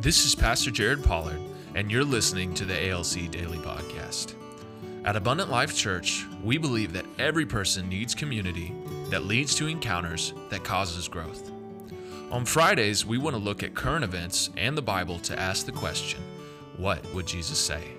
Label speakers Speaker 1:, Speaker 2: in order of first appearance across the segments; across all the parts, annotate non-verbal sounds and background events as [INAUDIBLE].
Speaker 1: This is Pastor Jared Pollard, and you're listening to the ALC Daily Podcast. At Abundant Life Church, we believe that every person needs community that leads to encounters that causes growth. On Fridays, we want to look at current events and the Bible to ask the question what would Jesus say?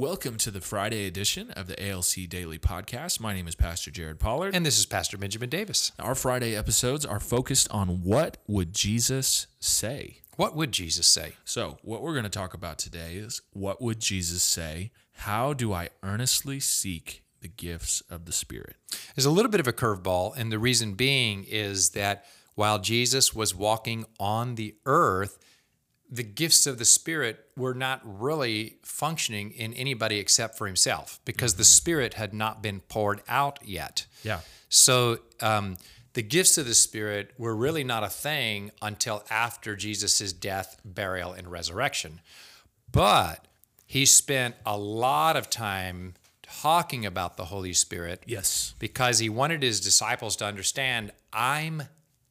Speaker 1: Welcome to the Friday edition of the ALC Daily Podcast. My name is Pastor Jared Pollard.
Speaker 2: And this is Pastor Benjamin Davis.
Speaker 1: Our Friday episodes are focused on what would Jesus say?
Speaker 2: What would Jesus say?
Speaker 1: So, what we're going to talk about today is what would Jesus say? How do I earnestly seek the gifts of the Spirit?
Speaker 2: There's a little bit of a curveball, and the reason being is that while Jesus was walking on the earth, the gifts of the Spirit were not really functioning in anybody except for himself because the Spirit had not been poured out yet.
Speaker 1: Yeah.
Speaker 2: So um, the gifts of the Spirit were really not a thing until after Jesus' death, burial, and resurrection. But he spent a lot of time talking about the Holy Spirit
Speaker 1: Yes.
Speaker 2: because he wanted his disciples to understand I'm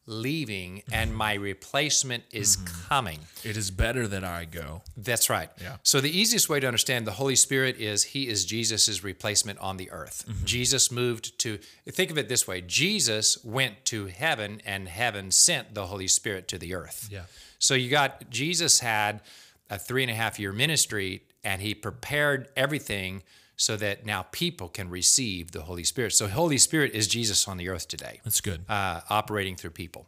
Speaker 2: leaving and my replacement is mm-hmm. coming.
Speaker 1: It is better that I go.
Speaker 2: That's right.
Speaker 1: Yeah.
Speaker 2: So the easiest way to understand the Holy Spirit is he is Jesus' replacement on the earth. Mm-hmm. Jesus moved to think of it this way. Jesus went to heaven and heaven sent the Holy Spirit to the earth.
Speaker 1: Yeah.
Speaker 2: So you got Jesus had a three and a half year ministry and he prepared everything so that now people can receive the Holy Spirit. So Holy Spirit is Jesus on the earth today
Speaker 1: That's good.
Speaker 2: uh, operating through people.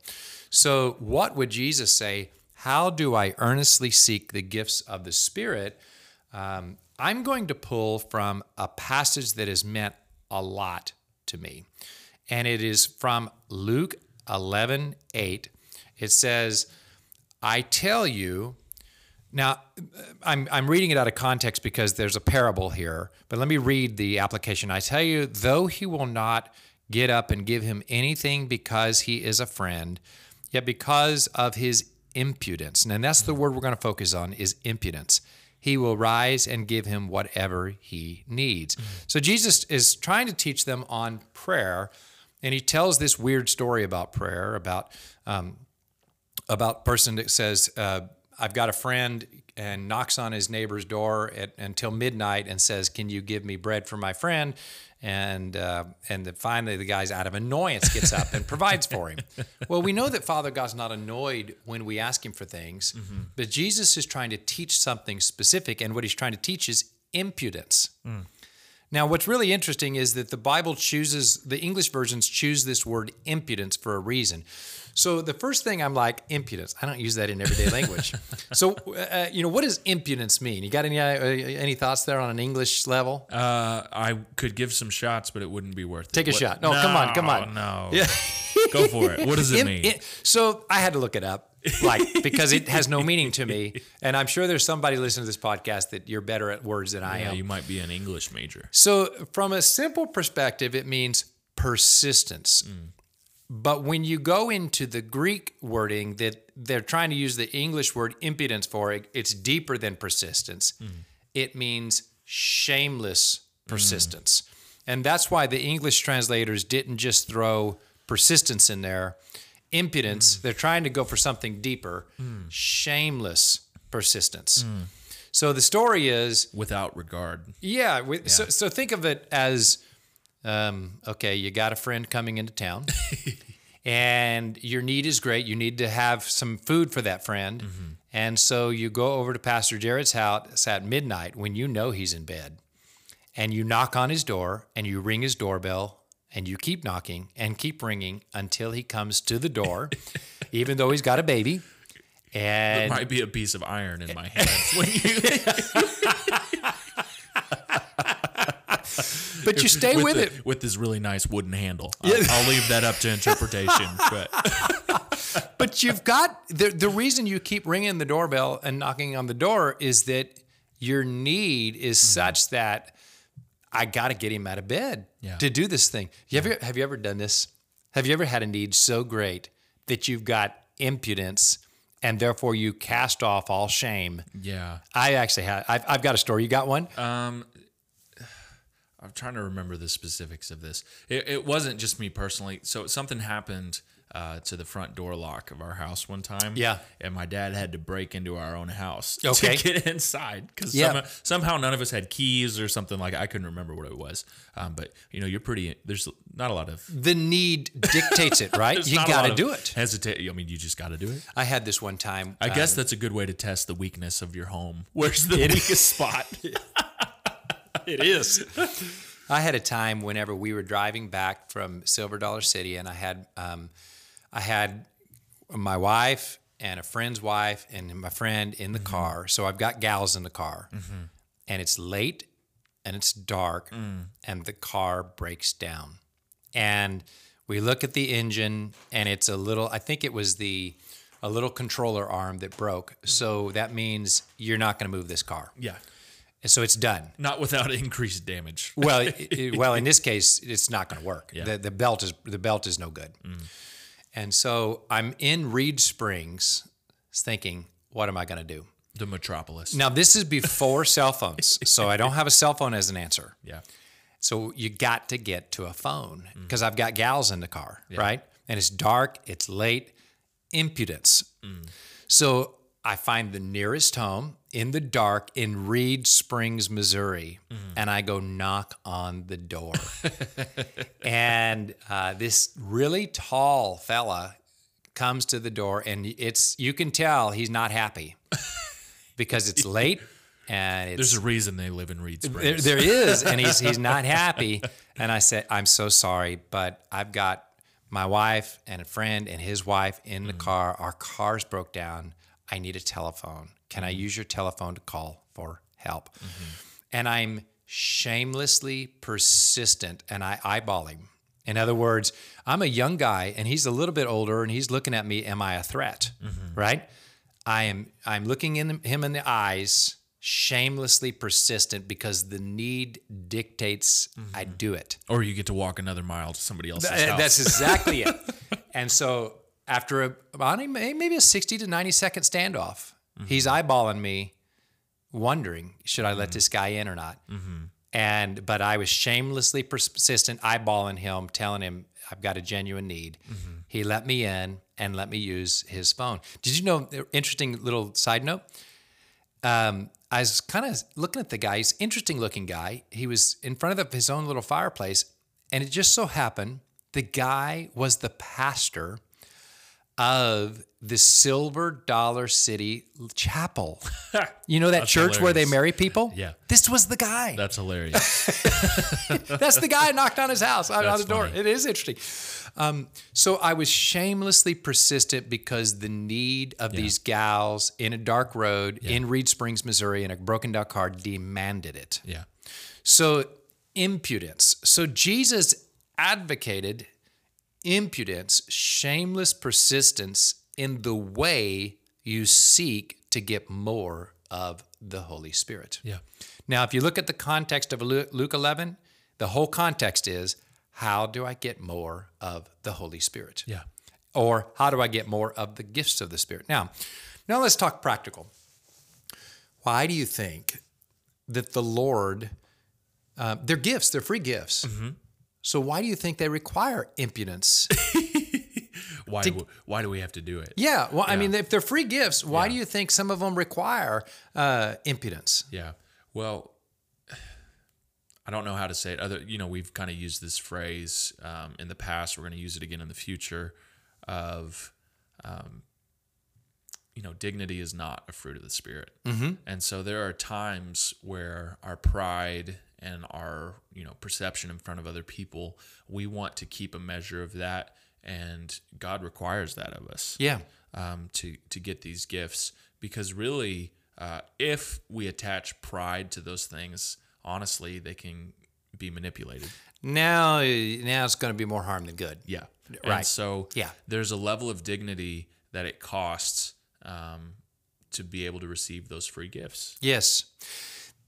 Speaker 2: So, what would Jesus say? How do I earnestly seek the gifts of the Spirit? Um, I'm going to pull from a passage that has meant a lot to me. And it is from Luke 11 8. It says, I tell you, now, I'm, I'm reading it out of context because there's a parable here, but let me read the application. I tell you, though he will not get up and give him anything because he is a friend, yet because of his impudence, and that's the word we're going to focus on is impudence, he will rise and give him whatever he needs. So Jesus is trying to teach them on prayer, and he tells this weird story about prayer, about um, about person that says, uh, I've got a friend and knocks on his neighbor's door at, until midnight and says, "Can you give me bread for my friend?" And uh, and then finally, the guy's out of annoyance gets up and provides for him. [LAUGHS] Well, we know that Father God's not annoyed when we ask Him for things, but Jesus is trying to teach something specific, and what He's trying to teach is impudence. Now, what's really interesting is that the Bible chooses, the English versions choose this word impudence for a reason. So the first thing I'm like, impudence. I don't use that in everyday [LAUGHS] language. so, uh, you know, what does impudence mean? You got any uh, any thoughts there on an English level?
Speaker 1: Uh, I could give some shots, but it wouldn't be worth it.
Speaker 2: Take a
Speaker 1: What-
Speaker 2: shot. No, come on, come on.
Speaker 1: No.
Speaker 2: Yeah. [LAUGHS]
Speaker 1: Go for it. What does it mean?
Speaker 2: i- so I had to look it up, like because it has no [LAUGHS] meaning to me, and I'm sure there's somebody listening to this podcast that you're better at words than I
Speaker 1: yeah,
Speaker 2: am.
Speaker 1: you might be an English major.
Speaker 2: So, from a simple perspective, it means persistence. Mm. But when you go into the Greek wording that they're trying to use the English word impudence for, it, it's deeper than persistence. Mm. It means shameless mm. persistence. And that's why the English translators didn't just throw persistence in there. Impudence, mm. they're trying to go for something deeper. Mm. Shameless persistence. Mm. So the story is
Speaker 1: Without regard.
Speaker 2: yeah. We, So, so think of it as um, okay, you got a friend coming into town, [LAUGHS] and your need is great. You need to have some food for that friend. Mm-hmm. And so you go over to Pastor Jared's house at midnight when you know he's in bed, and you knock on his door and you ring his doorbell. And you keep knocking and keep ringing until he comes to the door, [LAUGHS] even though he's got a baby.
Speaker 1: There
Speaker 2: And
Speaker 1: might be a piece of iron in my hands. when you, [LAUGHS]
Speaker 2: but you stay with,
Speaker 1: the-
Speaker 2: it.
Speaker 1: with this really nice wooden handle. [LAUGHS] I'll, I'll leave that up to interpretation. But
Speaker 2: But you've got the the reason you keep ringing the doorbell and knocking on the door is that your need is mm-hmm. such that I got to get him out of bed
Speaker 1: Yeah.
Speaker 2: to do this thing. You ever have you ever done this? Have you ever had a need so great that you've got impudence and therefore you cast off all shame.
Speaker 1: Yeah.
Speaker 2: I actually have. I've, I've got a story. You got one?
Speaker 1: Um, I'm trying to remember the specifics of this. It, it wasn't just me personally. So something happened uh, to the front door lock of our house one time.
Speaker 2: Yeah.
Speaker 1: and my dad had to break into our own house [LAUGHS]
Speaker 2: Okay.
Speaker 1: to get inside because
Speaker 2: Yeah.
Speaker 1: somehow none of us had keys or something like. I couldn't remember what it was. Um, but you know, you're pretty. There's not a lot of.
Speaker 2: the need dictates it, right? [LAUGHS] you got to do it.
Speaker 1: Hesitate. I mean, you just got to do it.
Speaker 2: I had this one time.
Speaker 1: I
Speaker 2: uh,
Speaker 1: guess that's a good way to test the weakness of your home. [LAUGHS] Where's the weakest spot?
Speaker 2: it is. I had a time whenever we were driving back from Silver Dollar City, and I had um, I had my wife and a friend's wife and my friend in the mm-hmm. car. So I've got gals in the car, mm-hmm. and it's late and it's dark, mm. and the car breaks down, and we look at the engine, and it's a little. I think it was the a little controller arm that broke. Mm. So that means you're not going to move this car.
Speaker 1: yeah,
Speaker 2: And so it's done.
Speaker 1: not without [LAUGHS] increased damage.
Speaker 2: Well, it, well, in [LAUGHS] this case, it's not going to work.
Speaker 1: Yeah.
Speaker 2: The, the belt is the belt is no good. Mm. And so I'm in Reed Springs, thinking, what am I going to do?
Speaker 1: The metropolis.
Speaker 2: Now this is before cell phones, so I don't have a cell phone as an answer.
Speaker 1: Yeah.
Speaker 2: So you got to get to a phone mm. because I've got gals in the car, right? And it's dark, it's late, impudence. Mm. So I find the nearest home in the dark in Reed Springs, Missouri, and I go knock on the door. [LAUGHS] and uh, this really tall fella comes to the door, and it's you can tell he's not happy [LAUGHS] because it's late and it's
Speaker 1: There's a reason they live in Reed
Speaker 2: there,
Speaker 1: Springs.
Speaker 2: there is, and he's he's [LAUGHS] not happy. And I said, I'm so sorry, but I've got my wife and a friend and his wife in the car. Our cars broke down. I need a telephone. Can I use your telephone to call for help? Mm-hmm. And I'm shamelessly persistent, and I eyeball him. In other words, I'm a young guy, and he's a little bit older, and he's looking at me. Am I a threat? Mm-hmm. Right? I am. I'm looking in him in the eyes, shamelessly persistent because the need dictates I mm-hmm. do it.
Speaker 1: or you get to walk another mile to somebody else's
Speaker 2: Uh,
Speaker 1: house.
Speaker 2: That's exactly it. [LAUGHS] And so after a- maybe a 60 to 90 second standoff, he's mm-hmm. eyeballing me, wondering should I let mm-hmm. this guy in or not. Mm-hmm. And but I was shamelessly persistent, eyeballing him, telling him I've got a genuine need. He let me in and let me use his phone. Did you know? Interesting little side note. Um, I was kind of looking at the guy. He's an interesting looking guy. He was in front of his own little fireplace, and it just so happened the guy was the pastor of the Silver Dollar City Chapel. You know that church where they marry people?
Speaker 1: Yeah.
Speaker 2: This was the guy.
Speaker 1: That's hilarious. [LAUGHS] [LAUGHS]
Speaker 2: That's the guy knocked on his house, on, on the door.
Speaker 1: funny.
Speaker 2: It is interesting. Um, so I was shamelessly persistent because the need of these gals in a dark road in Reed Springs, Missouri, in a broken down car demanded it.
Speaker 1: yeah.
Speaker 2: So impudence. So Jesus advocated impudence, shameless persistence in the way you seek to get more of the Holy Spirit.
Speaker 1: Yeah.
Speaker 2: Now, if you look at the context of Luke 11, the whole context is how do I get more of the Holy Spirit?
Speaker 1: Yeah.
Speaker 2: Or how do I get more of the gifts of the Spirit? Now, now let's talk practical. Why do you think that the Lord, uh, they're gifts, they're free gifts. So why do you think they require impudence? [LAUGHS]
Speaker 1: Why? do, why do we have to do it?
Speaker 2: yeah, well, I mean, if they're free gifts, why do you think some of them require uh, impudence?
Speaker 1: Yeah. Well, [SIGHS] I don't know how to say it. Other, you know, we've kind of used this phrase um, in the past. We're going to use it again in the future. Of, um, you know, dignity is not a fruit of the spirit, mm-hmm. and so there are times where our pride and our you know perception in front of other people, we want to keep a measure of that, and God requires that of us
Speaker 2: Yeah.
Speaker 1: um, to to get these gifts because really, uh, if we attach pride to those things, honestly, they can be manipulated.
Speaker 2: Now, now it's going to be more harm than good.
Speaker 1: Yeah,
Speaker 2: Right.
Speaker 1: And so
Speaker 2: Yeah.
Speaker 1: there's a level of dignity that it costs um, to be able to receive those free gifts.
Speaker 2: Yes,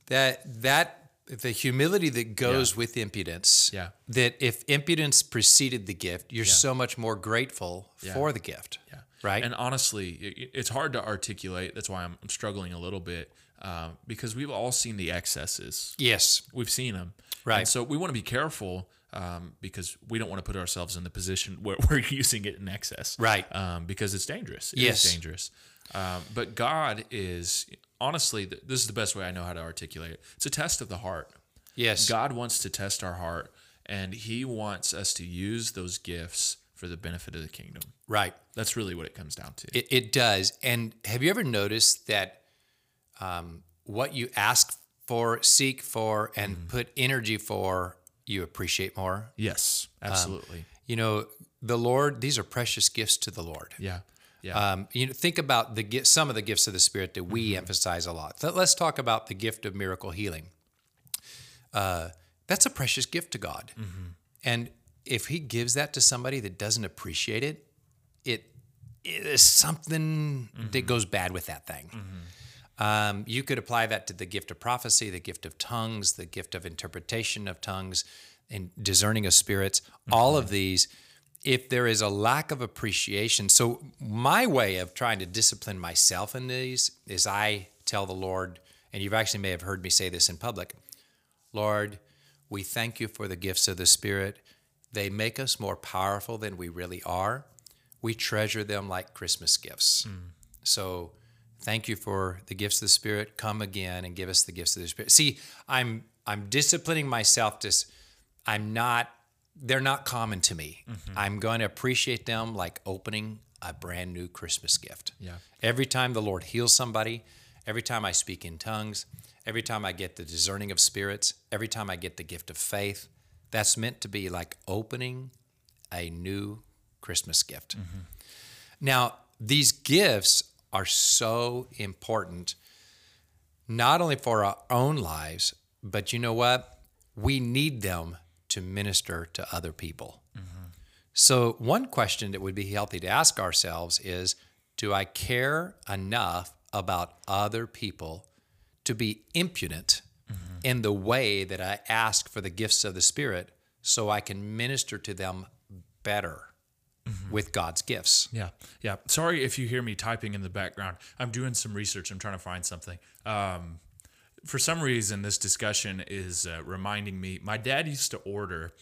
Speaker 2: that that the humility that goes with impudence.
Speaker 1: Yeah.
Speaker 2: That if impudence preceded the gift, you're so much more grateful for the gift.
Speaker 1: Yeah.
Speaker 2: Right.
Speaker 1: And honestly, it, it's hard to articulate. That's why I'm, I'm struggling a little bit uh, because we've all seen the excesses.
Speaker 2: Yes.
Speaker 1: We've seen them.
Speaker 2: Right.
Speaker 1: And so we want to be careful um, because we don't want to put ourselves in the position where [LAUGHS] we're using it in excess.
Speaker 2: Right.
Speaker 1: Um, because it's dangerous. It
Speaker 2: Yes.
Speaker 1: is dangerous. Um, but God is, honestly, this is the best way I know how to articulate it. It's a test of the heart.
Speaker 2: Yes.
Speaker 1: God wants to test our heart, and He wants us to use those gifts for the benefit of the kingdom.
Speaker 2: Right.
Speaker 1: That's really what it comes down to.
Speaker 2: It, it does. And have you ever noticed that um, what you ask for, seek for, and put energy for, you appreciate more?
Speaker 1: yes, um, absolutely.
Speaker 2: You know, the Lord, these are precious gifts to the Lord.
Speaker 1: yeah. Yeah.
Speaker 2: Um, you know, think about the gi- some of the gifts of the Spirit that we mm-hmm. emphasize a lot. Let- Let's talk about the gift of miracle healing. Uh, that's a precious gift to God, mm-hmm. and if He gives that to somebody that doesn't appreciate it, it, it is something that mm-hmm. goes bad with that thing. Um, you could apply that to the gift of prophecy, the gift of tongues, the gift of interpretation of tongues, and discerning of spirits. All of these, if there is a lack of appreciation. So, my way of trying to discipline myself in these is I tell the Lord, and you've actually may have heard me say this in public Lord, we thank you for the gifts of the Spirit. They make us more powerful than we really are. We treasure them like Christmas gifts. So thank you for the gifts of the Spirit. Come again and give us the gifts of the Spirit. See, I'm I'm disciplining myself to I'm not they're not common to me. Mm-hmm. I'm going to appreciate them like opening a brand new Christmas gift.
Speaker 1: Yeah.
Speaker 2: Every time the Lord heals somebody, every time I speak in tongues, every time I get the discerning of spirits, every time I get the gift of faith, that's meant to be like opening a new Christmas gift. Mm-hmm. Now, these gifts are so important, not only for our own lives, but you know what? We need them to minister to other people. Mm-hmm. So, one question that would be healthy to ask ourselves is Do I care enough about other people to be impudent mm-hmm. in the way that I ask for the gifts of the Spirit so I can minister to them better with God's gifts?
Speaker 1: Yeah, yeah. Sorry if you hear me typing in the background. I'm doing some research. I'm trying to find something. Um, for some reason, this discussion is uh, reminding me. My dad used to order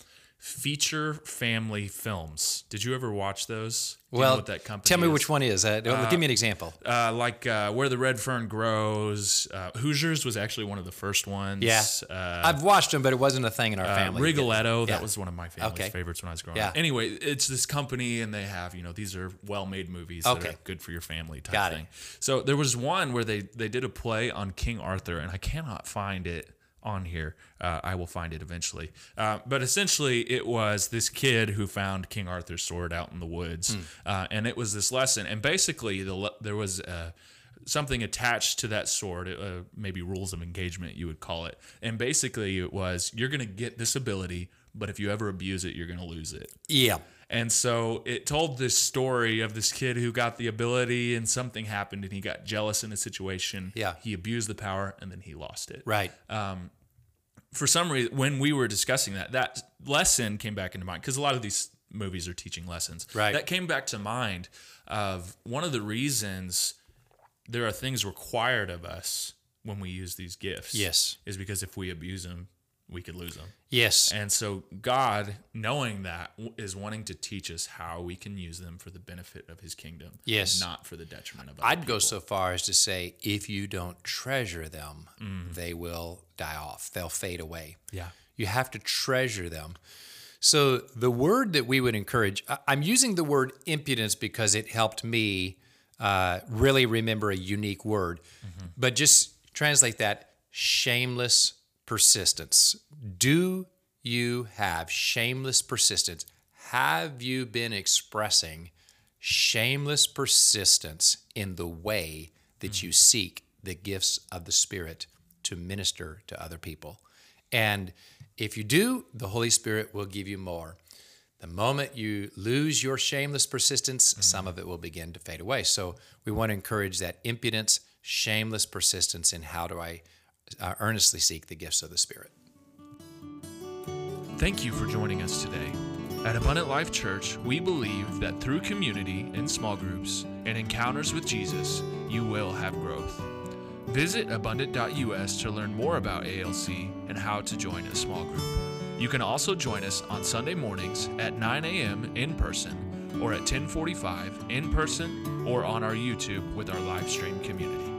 Speaker 1: feature family films. Did you ever watch those? Do you know
Speaker 2: Well,
Speaker 1: that company
Speaker 2: tell me
Speaker 1: is?
Speaker 2: which one is. Uh, give me an example.
Speaker 1: Uh, like uh, where the red fern grows. Uh, Hoosiers was actually one of the first ones.
Speaker 2: Yeah.
Speaker 1: Uh,
Speaker 2: I've watched them, but it wasn't a thing in our
Speaker 1: uh,
Speaker 2: family.
Speaker 1: Rigoletto,
Speaker 2: Yeah.
Speaker 1: that was one of my family's
Speaker 2: Okay.
Speaker 1: favorites when I was growing
Speaker 2: Yeah.
Speaker 1: up. Anyway, it's this company, and they have you know these are well-made movies
Speaker 2: Okay.
Speaker 1: that are good for your family type
Speaker 2: Got it.
Speaker 1: thing. So there was one where they they did a play on King Arthur, and I cannot find it on here. Uh, I will find it eventually. Uh, but essentially, it was this kid who found King Arthur's sword out in the woods,
Speaker 2: Hmm.
Speaker 1: uh, and it was this lesson. And basically, the le- there was. Uh, Something attached to that sword, uh, maybe rules of engagement, you would call it. And basically, it was you're going to get this ability, but if you ever abuse it, you're going to lose it.
Speaker 2: Yeah.
Speaker 1: And so it told this story of this kid who got the ability and something happened and he got jealous in a situation.
Speaker 2: Yeah.
Speaker 1: He abused the power and then he lost it.
Speaker 2: Right.
Speaker 1: Um, For some reason, when we were discussing that, that lesson came back into mind because a lot of these movies are teaching lessons.
Speaker 2: Right.
Speaker 1: That came back to mind of one of the reasons there are things required of us when we use these gifts.
Speaker 2: Yes.
Speaker 1: Is because if we abuse them, we could lose them.
Speaker 2: yes.
Speaker 1: And so God, knowing that, is wanting to teach us how we can use them for the benefit of His kingdom,
Speaker 2: Yes.
Speaker 1: not for the detriment of.
Speaker 2: I'd go so far as to say if you don't treasure them,
Speaker 1: Mm.
Speaker 2: they will die off. They'll fade away.
Speaker 1: Yeah.
Speaker 2: You have to treasure them. So the word that we would encourage, I'm using the word impudence because it helped me uh, really remember a unique word. But just translate that shameless persistence. Do you have shameless persistence? Have you been expressing shameless persistence in the way that you seek the gifts of the Spirit to minister to other people? And if you do, the Holy Spirit will give you more. The moment you lose your shameless persistence, mm-hmm. some of it will begin to fade away. So we want to encourage that impudence, shameless persistence in how do I uh, earnestly seek the gifts of the Spirit.
Speaker 1: Thank you for joining us today. At Abundant Life Church, we believe that through community in small groups and encounters with Jesus, you will have growth. Visit abundant.us to learn more about ALC and how to join a small group. You can also join us on Sunday mornings at 9 a.m. in person or at 1045 in person or on our YouTube with our live stream community.